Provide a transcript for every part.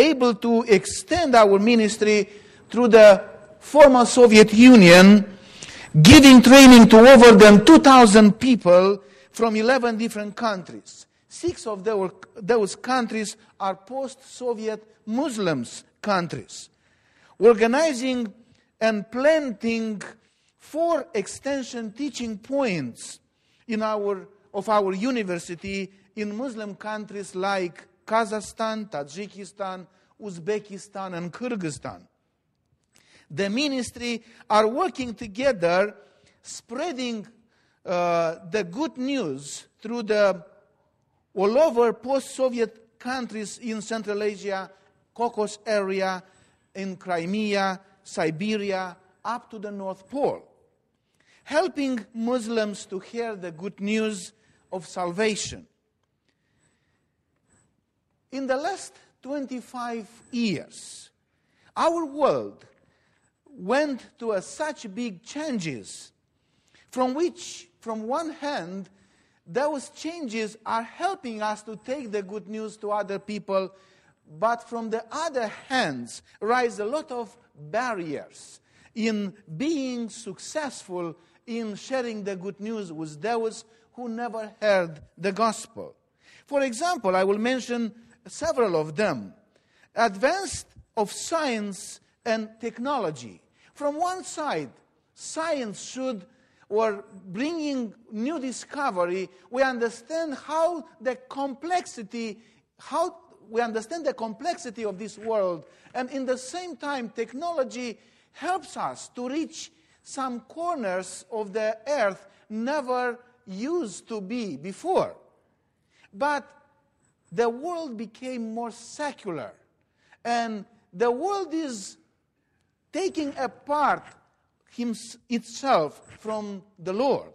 able to extend our ministry through the former Soviet Union, giving training to over than 2,000 people from 11 different countries. Six of those countries are post Soviet Muslims countries. Organizing and planting four extension teaching points in our, of our university in Muslim countries like Kazakhstan, Tajikistan, Uzbekistan, and Kyrgyzstan. The ministry are working together, spreading uh, the good news through the all over post-Soviet countries in Central Asia, Caucasus area, in Crimea, Siberia, up to the North Pole, helping Muslims to hear the good news of salvation. In the last 25 years, our world went to such big changes from which, from one hand, those changes are helping us to take the good news to other people, but from the other hands, rise a lot of barriers in being successful in sharing the good news with those who never heard the gospel. For example, I will mention several of them. advanced of science and technology. From one side, science should, or bringing new discovery, we understand how the complexity, how we understand the complexity of this world, and in the same time, technology helps us to reach some corners of the earth never used to be before. But the world became more secular. And the world is taking apart itself from the Lord.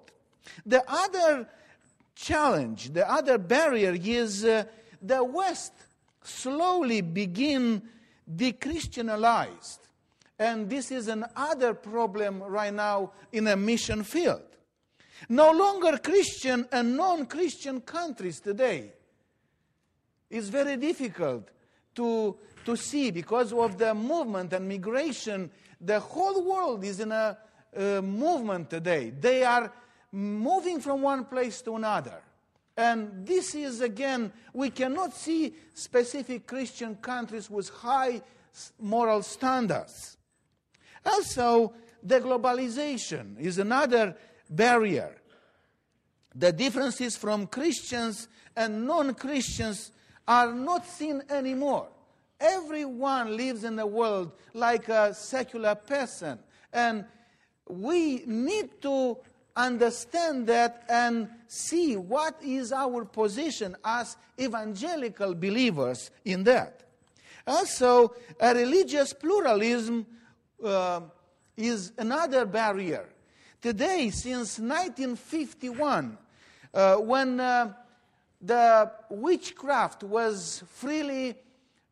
The other challenge, the other barrier is uh, the West slowly begin de-Christianized. And this is another problem right now in a mission field. No longer Christian and non-Christian countries today is very difficult to, to see because of the movement and migration. The whole world is in a movement today. They are moving from one place to another. And this is, again, we cannot see specific Christian countries with high moral standards. Also, the globalization is another barrier. The differences from Christians and non Christians are not seen anymore. Everyone lives in the world like a secular person. And we need to understand that and see what is our position as evangelical believers in that. Also, a religious pluralism uh, is another barrier. Today, since 1951, uh, when uh, the witchcraft was freely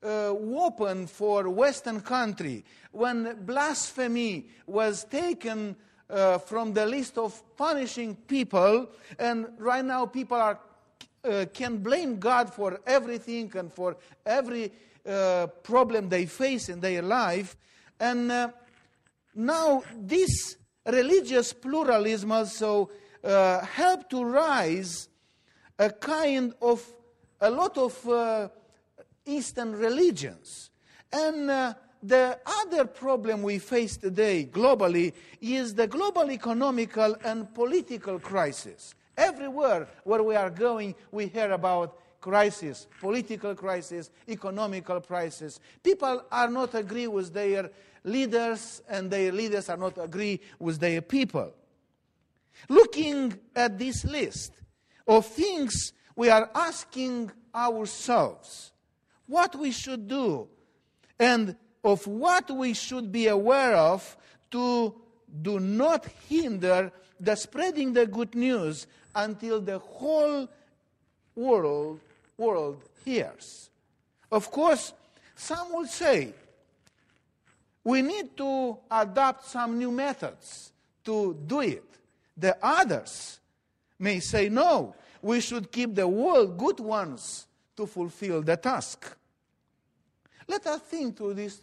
uh, open for Western country, when blasphemy was taken uh, from the list of punishing people, and right now people are, uh, can blame God for everything and for every uh, problem they face in their life. And uh, now this religious pluralism also uh, helped to rise a kind of, a lot of uh, Eastern religions. And uh, the other problem we face today globally is the global economical and political crisis. Everywhere where we are going, we hear about crisis, political crisis, economical crisis. People are not agree with their leaders, and their leaders are not agree with their people. Looking at this list, of things we are asking ourselves what we should do and of what we should be aware of to do not hinder the spreading the good news until the whole world world hears. Of course, some will say we need to adopt some new methods to do it. The others may say, no, we should keep the world good ones to fulfill the task. Let us think through these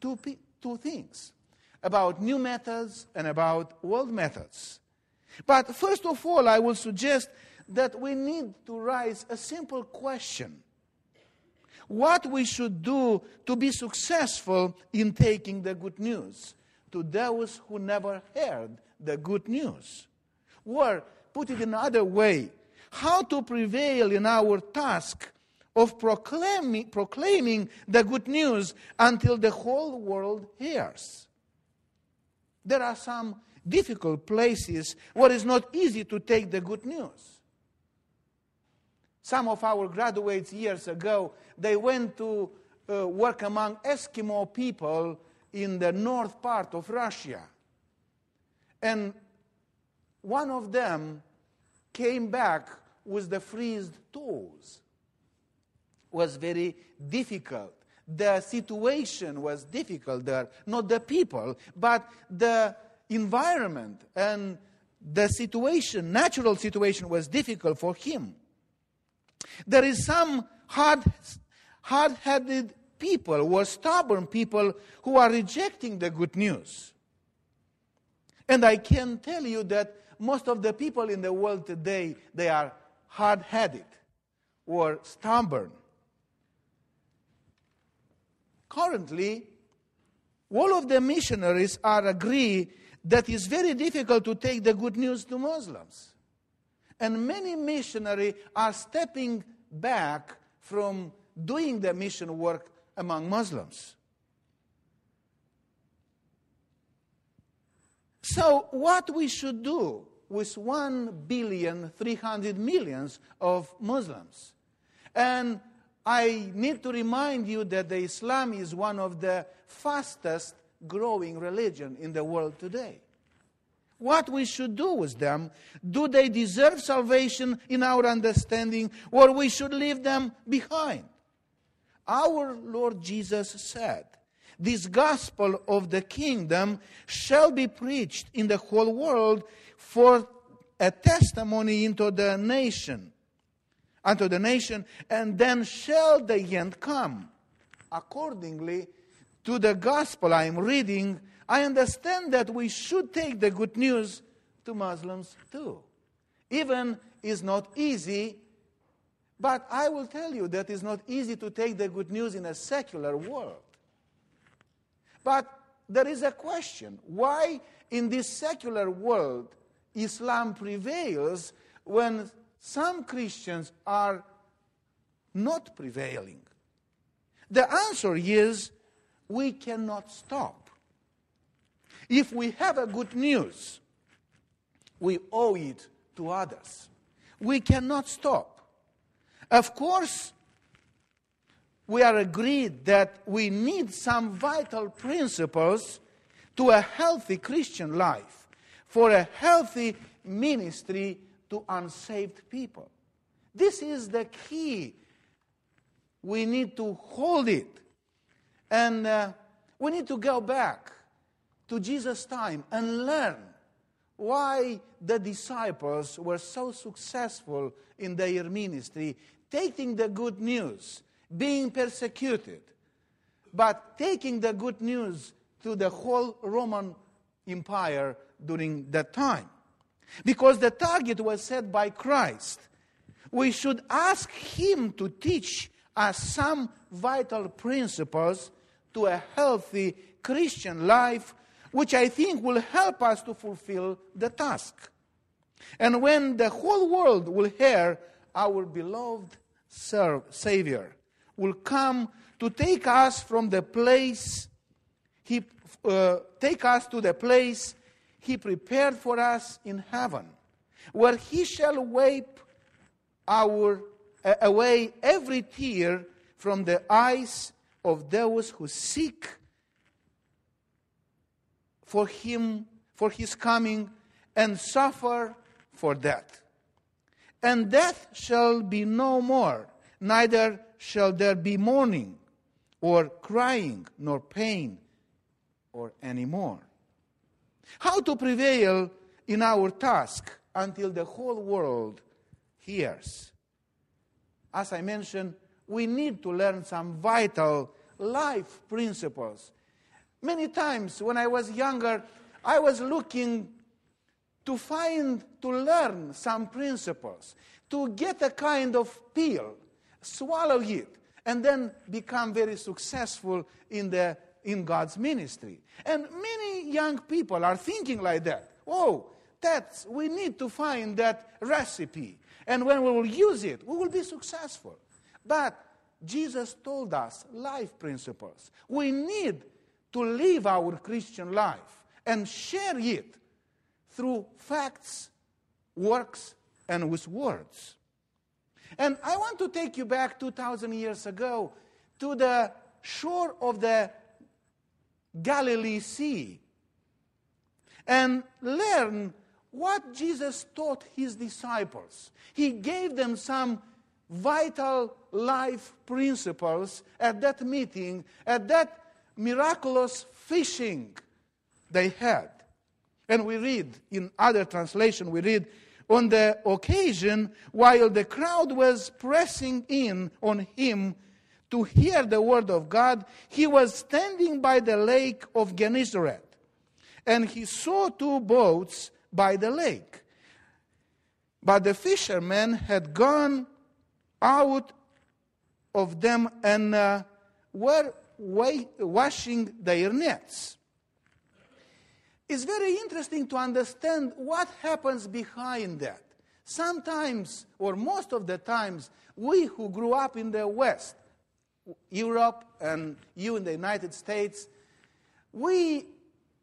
two, two things about new methods and about old methods. But first of all, I will suggest that we need to raise a simple question what we should do to be successful in taking the good news to those who never heard the good news. Or, put it another way, how to prevail in our task of proclaiming, proclaiming the good news until the whole world hears. There are some difficult places where it's not easy to take the good news. Some of our graduates years ago, they went to uh, work among Eskimo people in the north part of Russia. And one of them came back with the freezed toes. Was very difficult. The situation was difficult there, not the people, but the environment and the situation, natural situation, was difficult for him. There is some hard, hard-headed people or stubborn people who are rejecting the good news. And I can tell you that most of the people in the world today, they are hard-headed or stubborn. Currently, all of the missionaries are agree that it's very difficult to take the good news to Muslims. And many missionaries are stepping back from doing the mission work among Muslims. So, what we should do with 1 billion 300 millions of Muslims? And I need to remind you that the Islam is one of the fastest growing religion in the world today. What we should do with them? Do they deserve salvation in our understanding, or we should leave them behind? Our Lord Jesus said, this gospel of the kingdom shall be preached in the whole world for a testimony into the nation, unto the nation, and then shall the end come. Accordingly to the gospel I am reading, I understand that we should take the good news to Muslims too. Even is not easy, but I will tell you that it's not easy to take the good news in a secular world. But there is a question why, in this secular world, Islam prevails when some Christians are not prevailing? The answer is we cannot stop. If we have a good news, we owe it to others. We cannot stop. Of course, we are agreed that we need some vital principles to a healthy Christian life, for a healthy ministry to unsaved people. This is the key. We need to hold it. And uh, we need to go back to Jesus' time and learn why the disciples were so successful in their ministry, taking the good news being persecuted, but taking the good news to the whole Roman Empire during that time. Because the target was set by Christ. We should ask Him to teach us some vital principles to a healthy Christian life, which I think will help us to fulfill the task. And when the whole world will hear our beloved Savior, will come to take us from the place he uh, take us to the place he prepared for us in heaven where he shall wipe our uh, away every tear from the eyes of those who seek for him for his coming and suffer for that. And death shall be no more neither shall there be mourning, or crying, nor pain, or any more. How to prevail in our task until the whole world hears? As I mentioned, we need to learn some vital life principles. Many times when I was younger, I was looking to find, to learn some principles, to get a kind of pill, swallow it, and then become very successful in, the, in God's ministry. And many young people are thinking like that. Oh, that's, we need to find that recipe. And when we will use it, we will be successful. But Jesus told us life principles. We need to live our Christian life and share it through facts, works, and with words. And I want to take you back 2,000 years ago to the shore of the Galilee Sea and learn what Jesus taught his disciples. He gave them some vital life principles at that meeting, at that miraculous fishing they had. And we read in other translation, we read, on the occasion while the crowd was pressing in on him to hear the word of God, he was standing by the lake of Gennesaret. And he saw two boats by the lake. But the fishermen had gone out of them and uh, were washing their nets. It's very interesting to understand what happens behind that. Sometimes, or most of the times, we who grew up in the West, Europe and you in the United States, we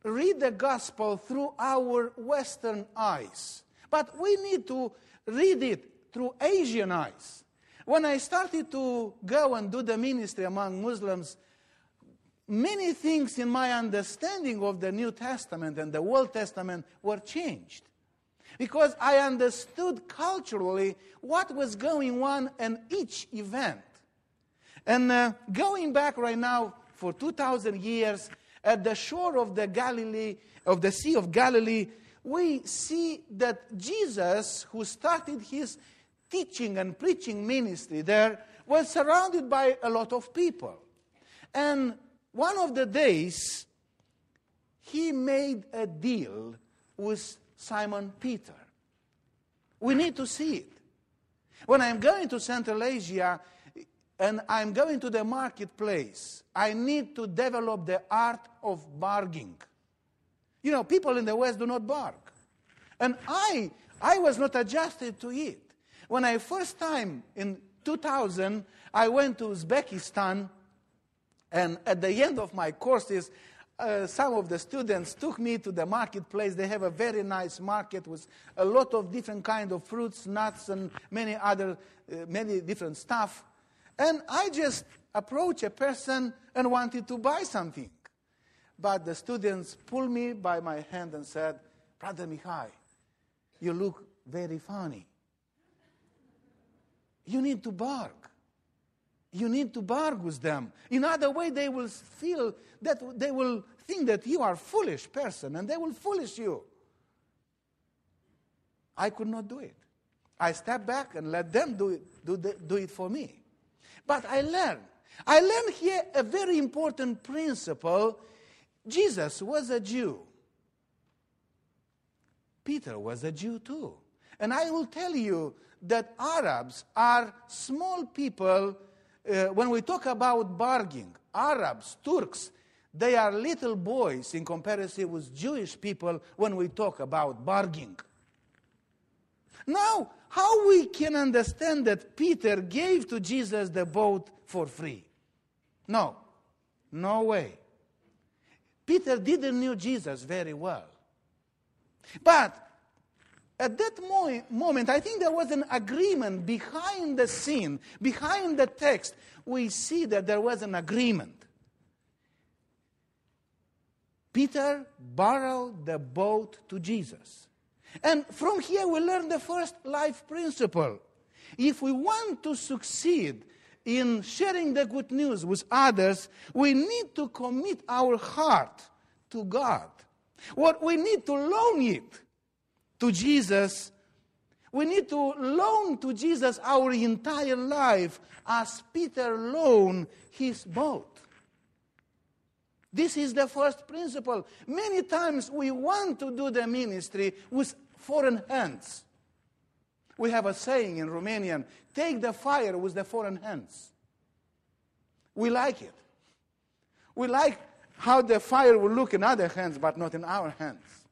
read the gospel through our Western eyes. But we need to read it through Asian eyes. When I started to go and do the ministry among Muslims, many things in my understanding of the New Testament and the Old Testament were changed. Because I understood culturally what was going on in each event. And uh, going back right now for 2,000 years, at the shore of the Galilee, of the Sea of Galilee, we see that Jesus, who started his teaching and preaching ministry there, was surrounded by a lot of people. And one of the days, he made a deal with Simon Peter. We need to see it. When I'm going to Central Asia, and I'm going to the marketplace, I need to develop the art of bargaining. You know, people in the West do not bargain. And I, I was not adjusted to it. When I first time in 2000, I went to Uzbekistan, and at the end of my courses, uh, some of the students took me to the marketplace. They have a very nice market with a lot of different kind of fruits, nuts, and many other, uh, many different stuff. And I just approached a person and wanted to buy something. But the students pulled me by my hand and said, Brother Mihai, you look very funny. You need to bark. You need to bargain with them. In other way, they will feel that they will think that you are a foolish person and they will foolish you. I could not do it. I stepped back and let them do it, do, the, do it for me. But I learned. I learned here a very important principle. Jesus was a Jew. Peter was a Jew too. And I will tell you that Arabs are small people. Uh, when we talk about bargaining, Arabs, Turks, they are little boys in comparison with Jewish people when we talk about bargaining. Now, how we can understand that Peter gave to Jesus the boat for free? No, no way. Peter didn't know Jesus very well. But at that mo- moment, I think there was an agreement behind the scene, behind the text. We see that there was an agreement. Peter borrowed the boat to Jesus. And from here, we learn the first life principle. If we want to succeed in sharing the good news with others, we need to commit our heart to God. What we need to loan it to Jesus. We need to loan to Jesus our entire life as Peter loaned his boat. This is the first principle. Many times we want to do the ministry with foreign hands. We have a saying in Romanian take the fire with the foreign hands. We like it. We like how the fire will look in other hands, but not in our hands.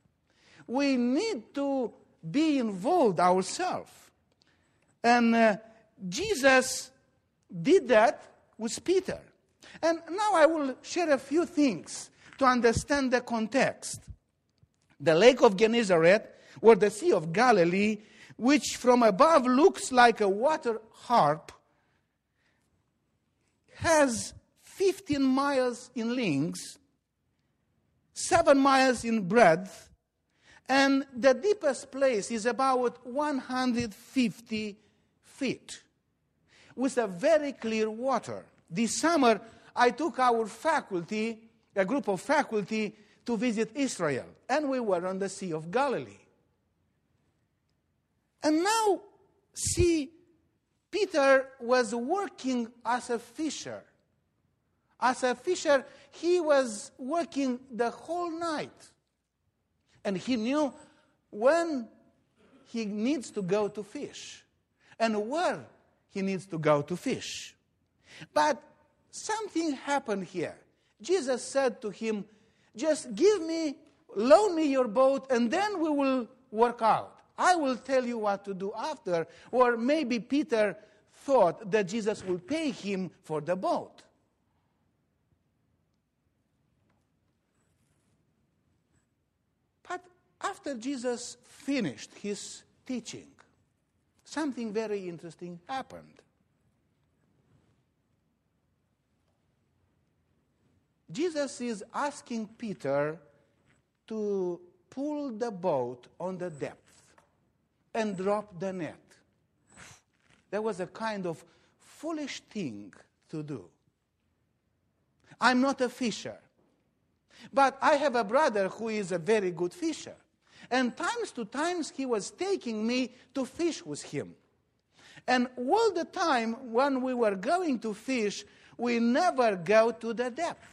We need to be involved ourselves. And uh, Jesus did that with Peter. And now I will share a few things to understand the context. The Lake of Gennesaret, or the Sea of Galilee, which from above looks like a water harp, has 15 miles in length, 7 miles in breadth, and the deepest place is about 150 feet with a very clear water. This summer, I took our faculty, a group of faculty, to visit Israel, and we were on the Sea of Galilee. And now, see, Peter was working as a fisher. As a fisher, he was working the whole night. And he knew when he needs to go to fish and where he needs to go to fish. But something happened here. Jesus said to him, Just give me, loan me your boat, and then we will work out. I will tell you what to do after. Or maybe Peter thought that Jesus will pay him for the boat. But after Jesus finished his teaching, something very interesting happened. Jesus is asking Peter to pull the boat on the depth and drop the net. That was a kind of foolish thing to do. I'm not a fisher, but I have a brother who is a very good fisher. And times to times he was taking me to fish with him. And all the time when we were going to fish, we never go to the depth.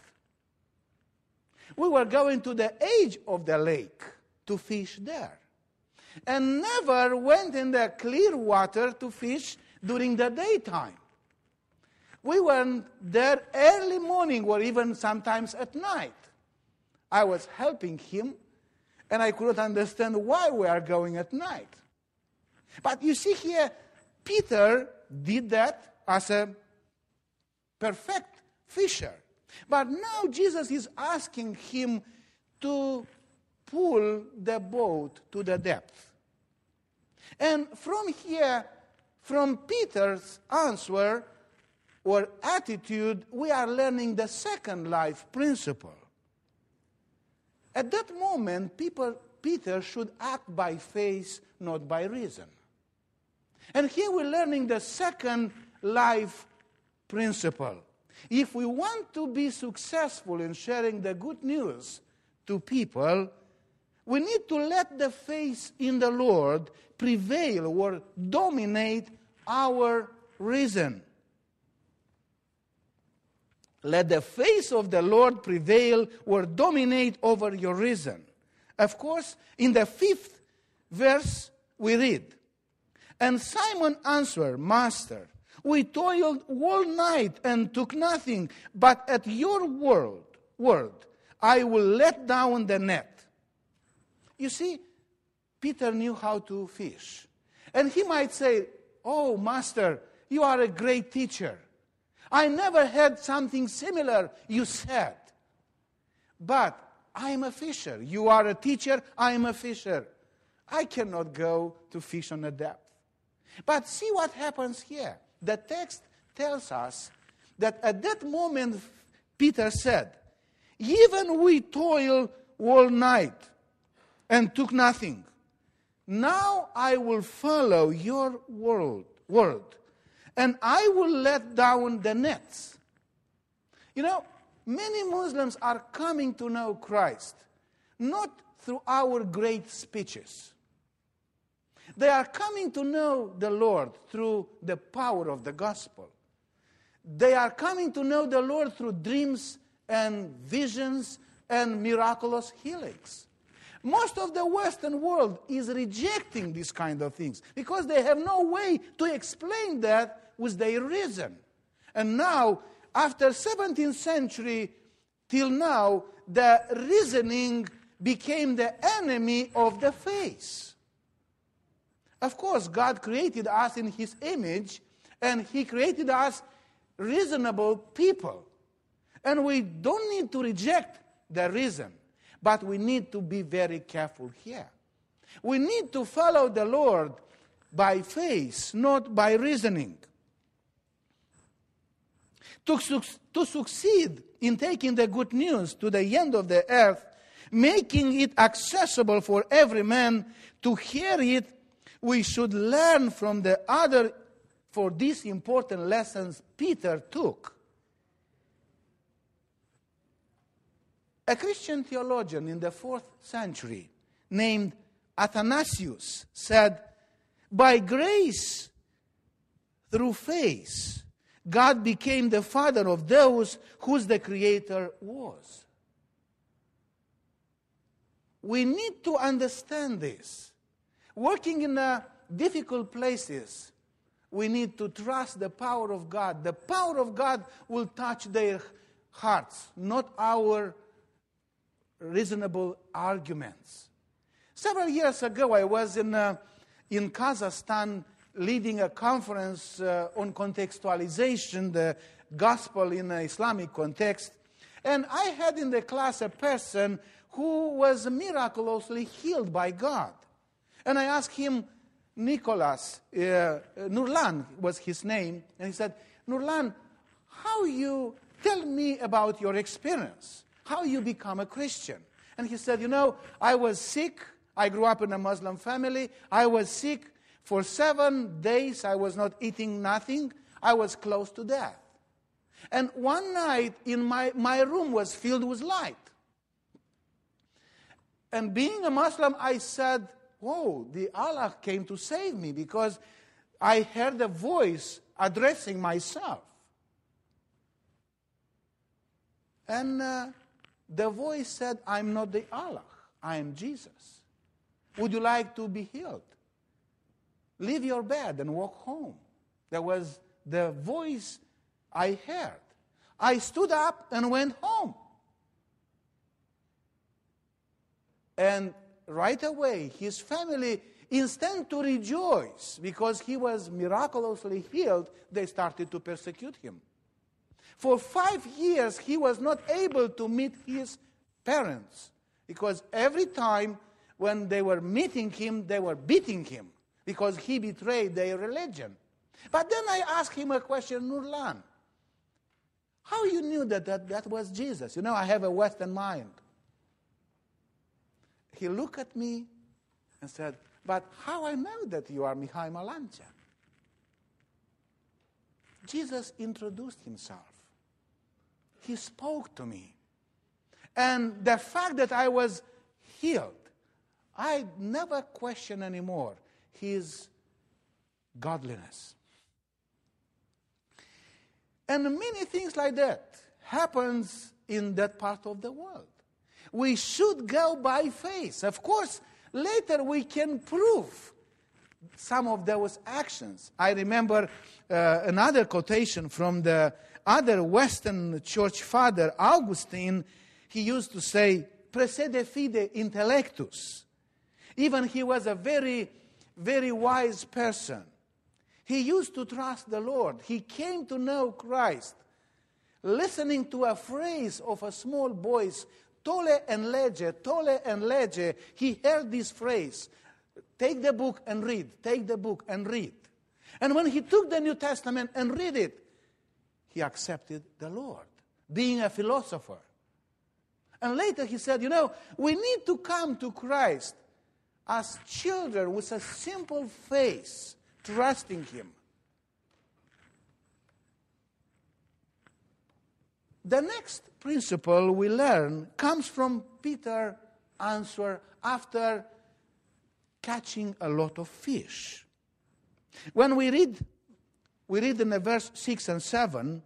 We were going to the edge of the lake to fish there. And never went in the clear water to fish during the daytime. We went there early morning or even sometimes at night. I was helping him and I couldn't understand why we are going at night. But you see here, Peter did that as a perfect fisher. But now Jesus is asking him to pull the boat to the depth. And from here, from Peter's answer or attitude, we are learning the second life principle. At that moment, people, Peter should act by faith, not by reason. And here we're learning the second life principle. If we want to be successful in sharing the good news to people, we need to let the faith in the Lord prevail or dominate our reason. Let the face of the Lord prevail or dominate over your reason. Of course, in the fifth verse, we read, And Simon answered, Master, we toiled all night and took nothing, but at your word, word, I will let down the net. You see, Peter knew how to fish. And he might say, Oh, Master, you are a great teacher. I never heard something similar you said. But I am a fisher. You are a teacher. I am a fisher. I cannot go to fish on a depth. But see what happens here. The text tells us that at that moment, Peter said, Even we toil all night and took nothing. Now I will follow your word, word and I will let down the nets. You know, many Muslims are coming to know Christ not through our great speeches. They are coming to know the Lord through the power of the gospel. They are coming to know the Lord through dreams and visions and miraculous healings. Most of the Western world is rejecting these kind of things because they have no way to explain that with their reason. And now, after 17th century till now, the reasoning became the enemy of the faith. Of course, God created us in His image, and He created us reasonable people. And we don't need to reject the reason. But we need to be very careful here. We need to follow the Lord by faith, not by reasoning. To, to succeed in taking the good news to the end of the earth, making it accessible for every man to hear it, we should learn from the other for these important lessons Peter took. A Christian theologian in the fourth century named Athanasius said, By grace through faith, God became the father of those whose the Creator was. We need to understand this. Working in difficult places, we need to trust the power of God. The power of God will touch their hearts, not our reasonable arguments. Several years ago, I was in, uh, in Kazakhstan leading a conference uh, on contextualization, the gospel in an Islamic context. And I had in the class a person who was miraculously healed by God. And I asked him, Nicholas, uh, Nurlan was his name, and he said, Nurlan, how you tell me about your experience? how you become a Christian. And he said, You know, I was sick. I grew up in a Muslim family. I was sick. For seven days, I was not eating nothing. I was close to death. And one night, in my, my room was filled with light. And being a Muslim, I said, Whoa, the Allah came to save me because I heard a voice addressing myself. And uh, the voice said, I'm not the Allah, I am Jesus. Would you like to be healed? Leave your bed and walk home. That was the voice I heard. I stood up and went home. And right away, his family, instead to rejoice because he was miraculously healed, they started to persecute him. For five years, he was not able to meet his parents because every time when they were meeting him, they were beating him because he betrayed their religion. But then I asked him a question, Nurlan. How you knew that, that that was Jesus? You know, I have a Western mind. He looked at me and said, But how I know that you are Mihai Malancha? Jesus introduced himself. He spoke to me. And the fact that I was healed, I never question anymore his godliness. And many things like that happens in that part of the world. We should go by faith. Of course, later we can prove some of those actions. I remember uh, another quotation from the other Western church father, Augustine, he used to say, Praesede fide intellectus. Even he was a very, very wise person. He used to trust the Lord. He came to know Christ. Listening to a phrase of a small boy's, tolle and lege, tolle and lege, he heard this phrase take the book and read, take the book and read. And when he took the New Testament and read it, he accepted the Lord, being a philosopher. And later he said, You know, we need to come to Christ as children with a simple faith, trusting Him. The next principle we learn comes from Peter's answer after catching a lot of fish. When we read we read in the verse 6 and 7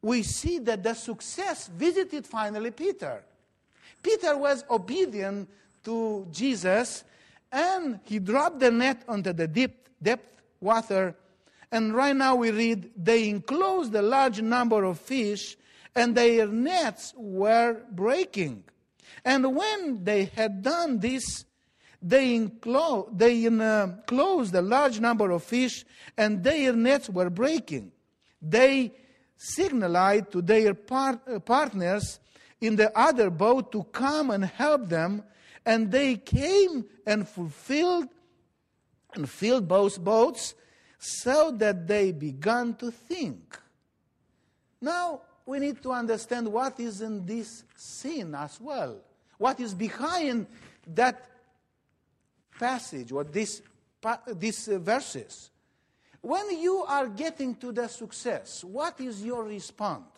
we see that the success visited finally Peter. Peter was obedient to Jesus and he dropped the net onto the deep depth water. And right now we read, they enclosed a large number of fish and their nets were breaking. And when they had done this, they, they enclosed a large number of fish and their nets were breaking. They signaled to their uh, partners in the other boat to come and help them, and they came and fulfilled and filled both boats so that they began to think. Now, we need to understand what is in this scene as well. What is behind that passage or this, these uh, verses? When you are getting to the success, what is your response?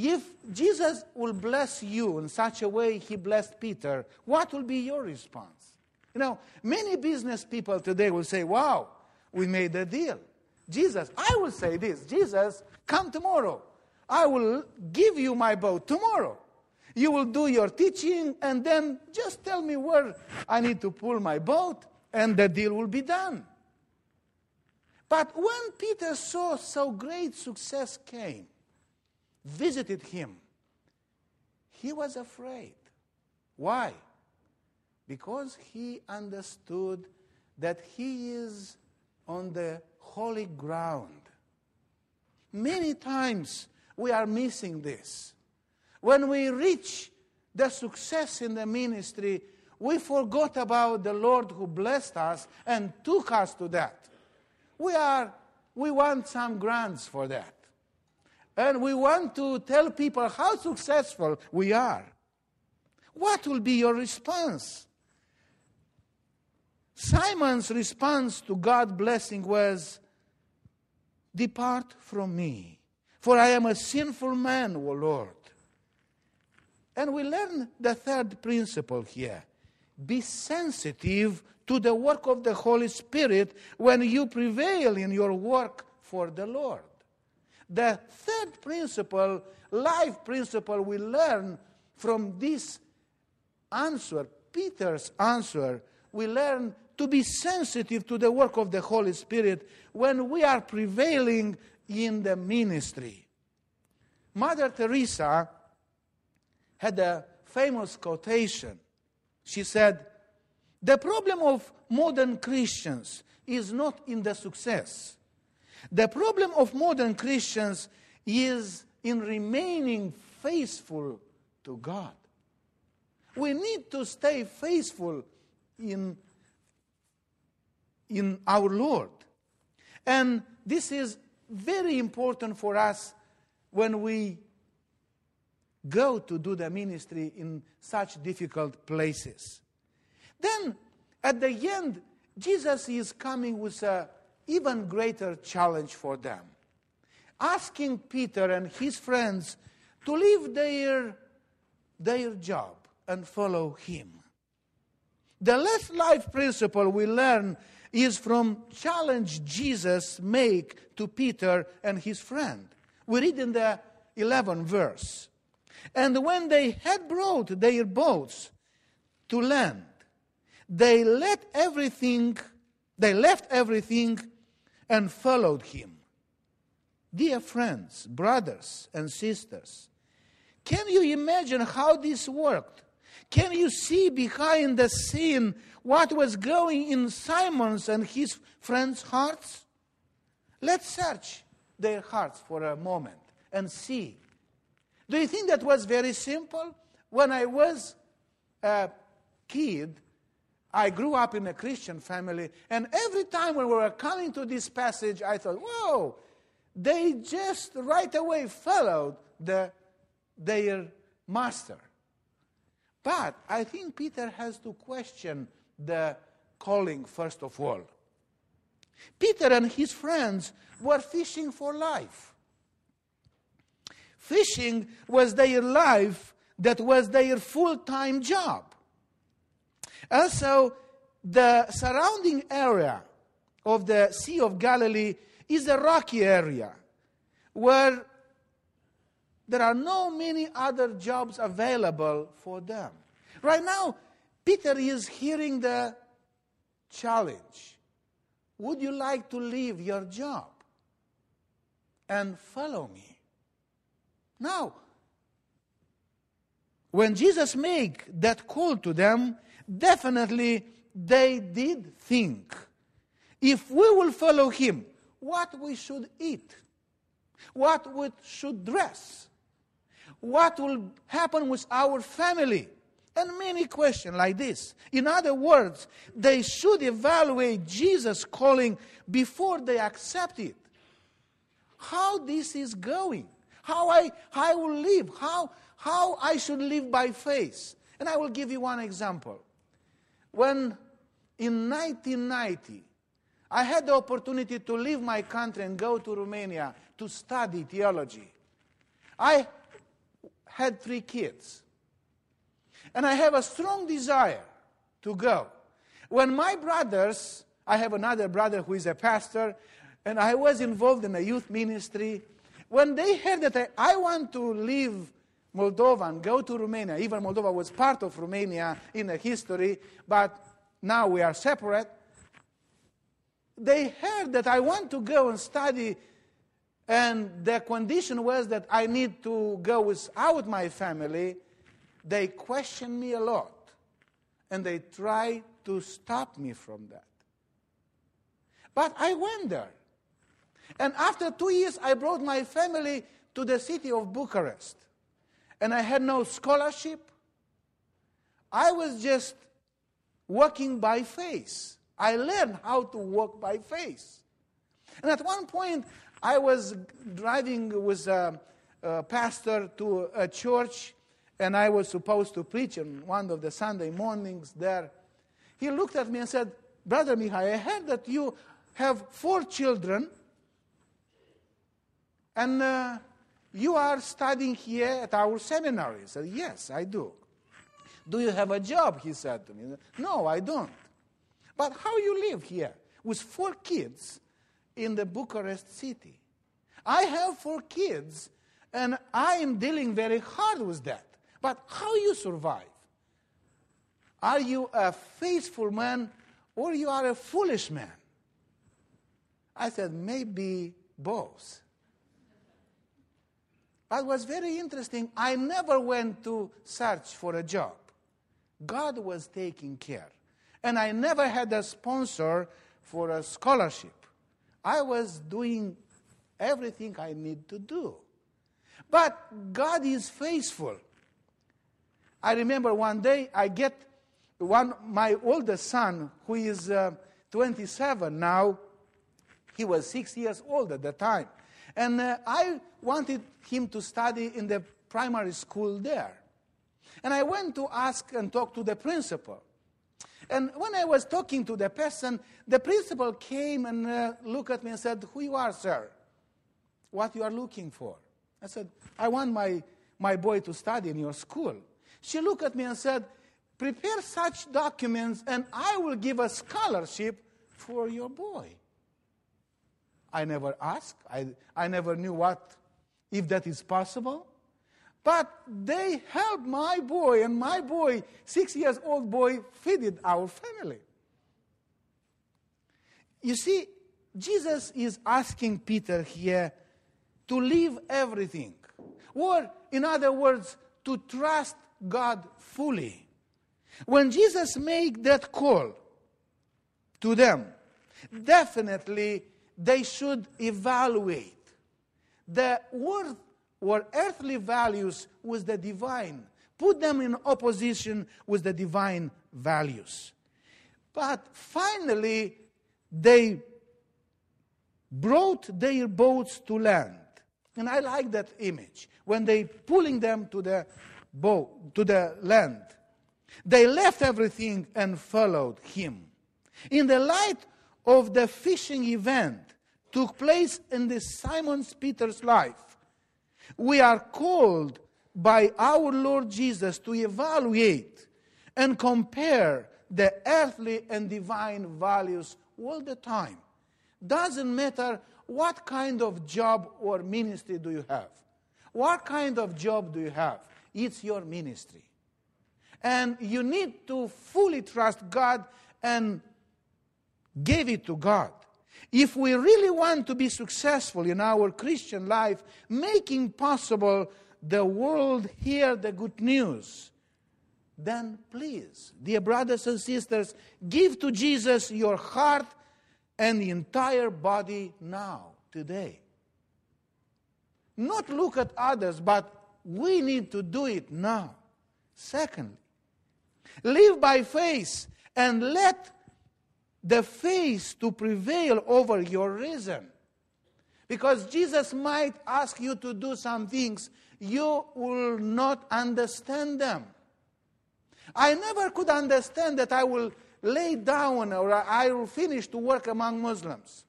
If Jesus will bless you in such a way he blessed Peter, what will be your response? You know, many business people today will say, Wow, we made a deal. Jesus, I will say this Jesus, come tomorrow. I will give you my boat tomorrow. You will do your teaching, and then just tell me where I need to pull my boat, and the deal will be done. But when Peter saw so great success came, visited him, he was afraid. Why? Because he understood that he is on the holy ground. Many times we are missing this. When we reach the success in the ministry, we forgot about the Lord who blessed us and took us to that. We, are, we want some grants for that. And we want to tell people how successful we are. What will be your response? Simon's response to God's blessing was, Depart from me, for I am a sinful man, O Lord. And we learn the third principle here be sensitive to the work of the Holy Spirit when you prevail in your work for the Lord. The third principle, life principle, we learn from this answer, Peter's answer, we learn to be sensitive to the work of the Holy Spirit when we are prevailing in the ministry. Mother Teresa had a famous quotation. She said, The problem of modern Christians is not in the success. The problem of modern Christians is in remaining faithful to God. We need to stay faithful in, in our Lord. And this is very important for us when we go to do the ministry in such difficult places. Then, at the end, Jesus is coming with an even greater challenge for them, asking Peter and his friends to leave their, their job and follow him. The last life principle we learn is from challenge Jesus make to Peter and his friend. We read in the 11th verse. And when they had brought their boats to land, they let everything, they left everything and followed him. Dear friends, brothers, and sisters, can you imagine how this worked? Can you see behind the scene what was going in Simon's and his friends' hearts? Let's search their hearts for a moment and see do you think that was very simple? When I was a kid, I grew up in a Christian family, and every time we were coming to this passage, I thought, whoa, they just right away followed the, their master. But I think Peter has to question the calling first of all. Peter and his friends were fishing for life. Fishing was their life, that was their full time job. Also, the surrounding area of the Sea of Galilee is a rocky area where there are no many other jobs available for them. Right now, Peter is hearing the challenge. Would you like to leave your job and follow me? Now, when Jesus made that call to them, definitely they did think if we will follow him, what we should eat, what we should dress, what will happen with our family, and many questions like this. In other words, they should evaluate Jesus' calling before they accept it. How this is going, how I, how I will live, how, how I should live by faith. And I will give you one example. When in 1990, I had the opportunity to leave my country and go to Romania to study theology. I had three kids. And I have a strong desire to go. When my brothers, I have another brother who is a pastor, and I was involved in a youth ministry. When they heard that I, I want to leave Moldova and go to Romania, even Moldova was part of Romania in the history, but now we are separate they heard that I want to go and study, and the condition was that I need to go without my family. They questioned me a lot, and they tried to stop me from that. But I went there. And after two years, I brought my family to the city of Bucharest. And I had no scholarship. I was just walking by faith. I learned how to walk by faith. And at one point, I was driving with a, a pastor to a church, and I was supposed to preach on one of the Sunday mornings there. He looked at me and said, Brother Mihai, I heard that you have four children, and uh, you are studying here at our seminary. I said, Yes, I do. Do you have a job? He said to me. No, I don't. But how you live here with four kids in the Bucharest city? I have four kids, and I am dealing very hard with that. But how you survive? Are you a faithful man or you are a foolish man? I said, maybe both. But was very interesting. I never went to search for a job. God was taking care. And I never had a sponsor for a scholarship. I was doing everything I need to do. But God is faithful. I remember one day I get one my oldest son, who is uh, 27 now. He was six years old at the time, and uh, I wanted him to study in the primary school there. And I went to ask and talk to the principal. And when I was talking to the person, the principal came and uh, looked at me and said, Who you are, sir? What you are looking for? I said, I want my, my boy to study in your school. She looked at me and said, Prepare such documents and I will give a scholarship for your boy. I never asked. I, I never knew what, if that is possible. But they helped my boy, and my boy, six years old boy, feeded our family. You see, Jesus is asking Peter here to leave everything. Or, in other words, to trust God fully. When Jesus made that call to them, definitely they should evaluate the worth or earthly values with the divine. Put them in opposition with the divine values. But finally, they brought their boats to land. And I like that image. When they pulling them to the boat, to the land, they left everything and followed him. In the light of the fishing event took place in the Simon Peter's life, we are called by our Lord Jesus to evaluate and compare the earthly and divine values all the time. Doesn't matter what kind of job or ministry do you have? What kind of job do you have? It's your ministry. And you need to fully trust God and give it to God. If we really want to be successful in our Christian life, making possible the world hear the good news, then please, dear brothers and sisters, give to Jesus your heart and the entire body now, today. Not look at others, but we need to do it now. Secondly, live by faith and let the faith to prevail over your reason. Because Jesus might ask you to do some things, you will not understand them. I never could understand that I will lay down or I will finish to work among Muslims.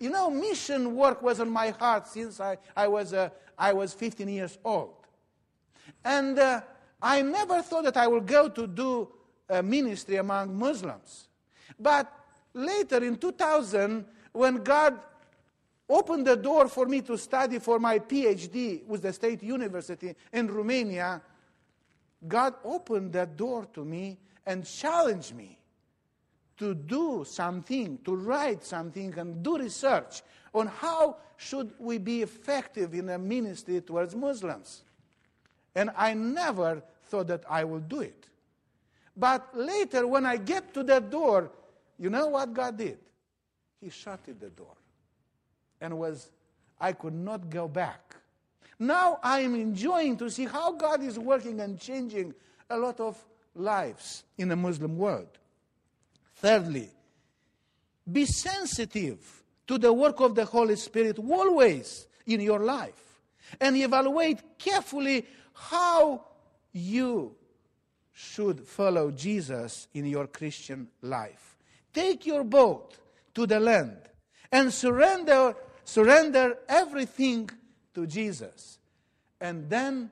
You know, mission work was on my heart since I, I, was, uh, I was 15 years old. And uh, I never thought that I would go to do a ministry among Muslims. But later in 2000, when God opened the door for me to study for my PhD with the State University in Romania, God opened that door to me and challenged me to do something, to write something and do research on how should we be effective in a ministry towards Muslims. And I never thought that I would do it. But later, when I get to that door, you know what God did? He shut the door. And was I could not go back. Now I am enjoying to see how God is working and changing a lot of lives in the Muslim world. Thirdly, be sensitive to the work of the Holy Spirit always in your life and evaluate carefully how you should follow Jesus in your Christian life. Take your boat to the land and surrender, surrender everything to Jesus. And then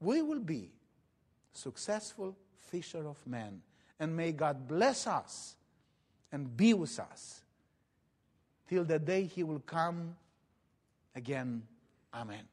we will be successful fisher of men and may God bless us and be with us till the day He will come again. Amen.